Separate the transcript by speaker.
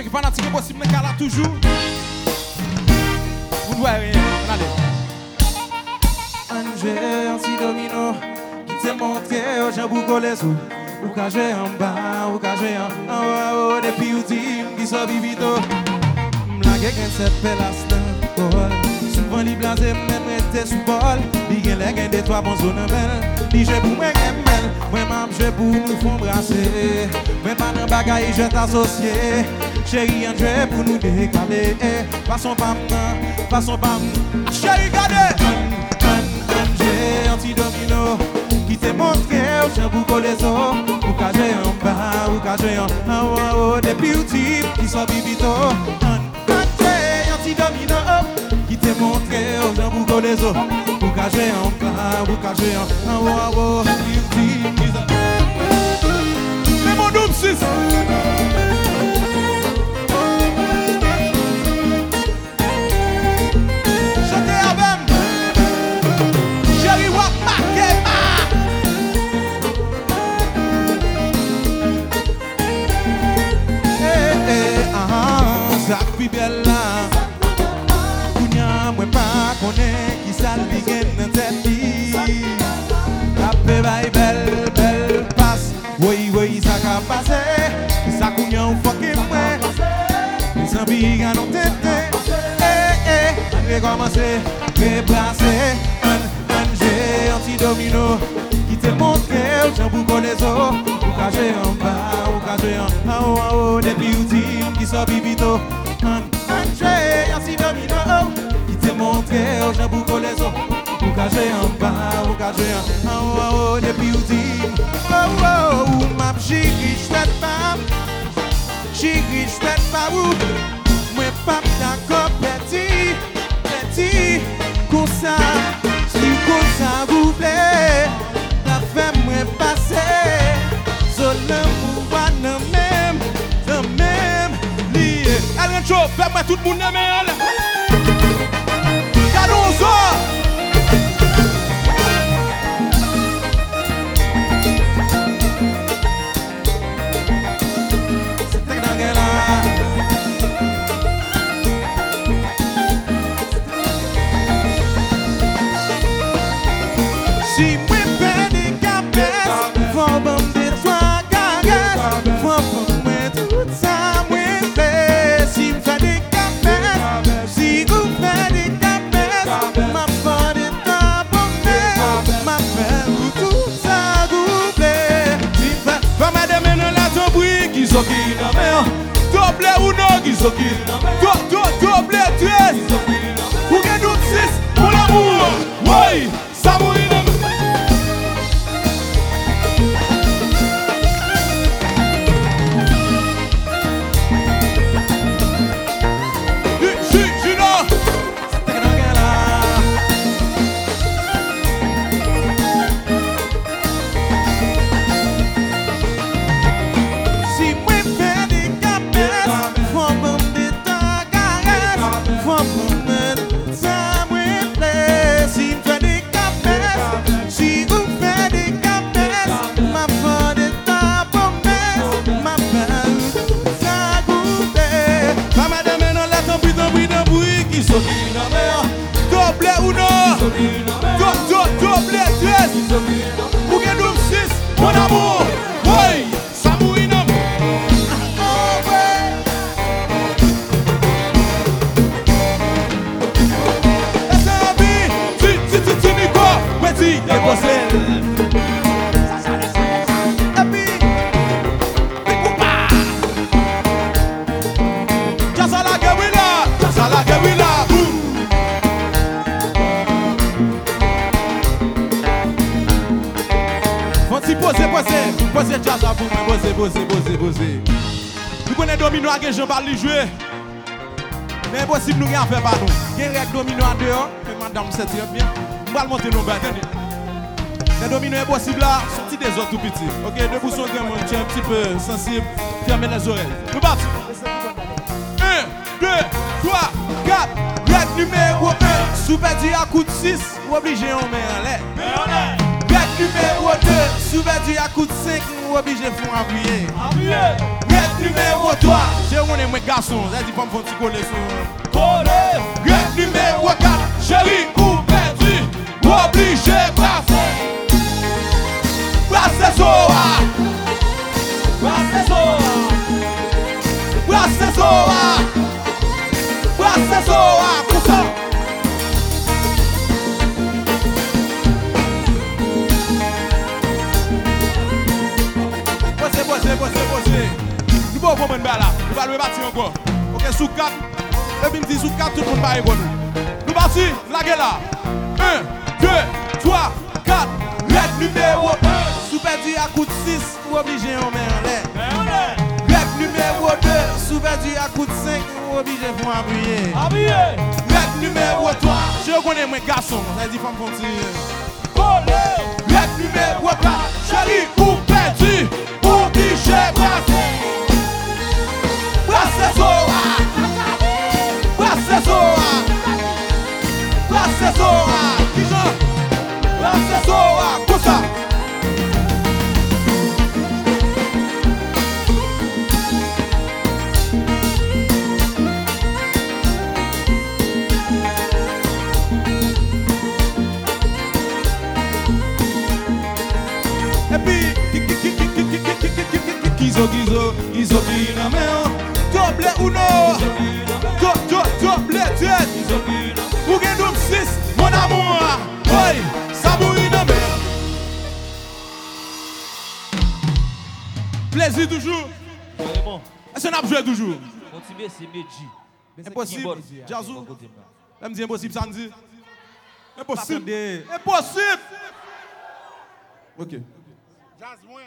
Speaker 1: Ceux qui fanatiques est possible, mais là toujours. Vous ne voyez rien. Allez.
Speaker 2: Anje anti-domino Ki te montre yo jan pou kole sou Ou ka jwe an ba, ou ka jwe an An wa ou depi ou tim ki so bibito Mlage gen set pelas nan kol Souvan li blaze mnen mwete sou bol Li gen le gen de twa bon zon mel Li jwe pou mwen gen mel Mwen mam jwe pou nou fon brase Mwen pa nan bagay jwe t'asosye Chéri an jwe pou nou dekale Pason pam nan, pason pam Chéri gade! An, an, anje anti-domino Ki te montre ou jan pou kole zo Ou ka jwe an ba, ou ka jwe an An wa ou depi ou tip ki so bibito An, anje anti-domino Ki te montre ou jan pou kole zo Ou ka jwe an ba, ou An wa ou
Speaker 1: 6. Chantez avec.
Speaker 2: Eh, eh, ah, ah, sak San bi ganon tete. Eh, an rekomanse Replase An, anje, anti-domino Ki te montre ou jan pou kole zo Ou an ou an An ou an ou, depi ou tim ki so bibito An, anti-domino Ki te montre ou jan pou kole zo Ou ka jwe an ba, ou ka jwe an An ou an ou,
Speaker 1: Rencho, fais-moi tout le monde aimer elle.
Speaker 2: Ou
Speaker 1: non
Speaker 2: Mougen doum sis, moun amou Woy, sa
Speaker 1: mou inom. E se api, ti ti ti ti mi kwa.
Speaker 2: Mwen ti dekosel pose, pose jazz pou mwen Pose, pose, pose, pose
Speaker 1: Nou konen domino a gen jen bal li jwe.
Speaker 2: Men posib nou gen fè pa nou Gen rek domino an deyon Fè madame se bien.
Speaker 1: Mbal monte nou.
Speaker 2: Men domino e posib la Sorti des autres tout petit. Ok, debout son gen peu sensible. Fermez les oreilles.
Speaker 1: Nou bat. 1, 2, 3, 4. Règle numéro 1.
Speaker 2: Sou pe di a kout 6 Ou oblige yon men numéro 2, sous-verdu à coup de 5, nous obligés de faire appuyer. Règle numéro 3, j'ai un mes garçons, j'ai dit pas me faire petit coller sur.
Speaker 1: Collez.
Speaker 2: Règle numéro 4, chérie ou perdu, obligé passer. Passer Zoa. passer bose, bose, bose. Nou bo pou mwen ba nou. Ok, sou kat, e bin di sou kat, tout moun ba e konou. Nou bati, lage la. 1, 2, 3, 4, red numéro 1. Sou perdi a kout 6, ou oblige
Speaker 1: yon men an.
Speaker 2: Red numéro 2, sou perdi a kout 5, ou oblige pou abouye.
Speaker 1: Abouye!
Speaker 2: Red numéro 3, che konen mwen gason, sa di fam konti.
Speaker 1: Olè!
Speaker 2: Red numéro 4, chalip! Brasser Zoa. Dijon. Kizo, Plaisir toujours.
Speaker 3: Vraiment,
Speaker 2: Est-ce qu'on a joué toujours?
Speaker 3: continuez, c'est Medji.
Speaker 2: Impossible. Jazou. Elle me dit impossible, ça me dit. Impossible. Impossible. Ok.
Speaker 1: Jazz moins.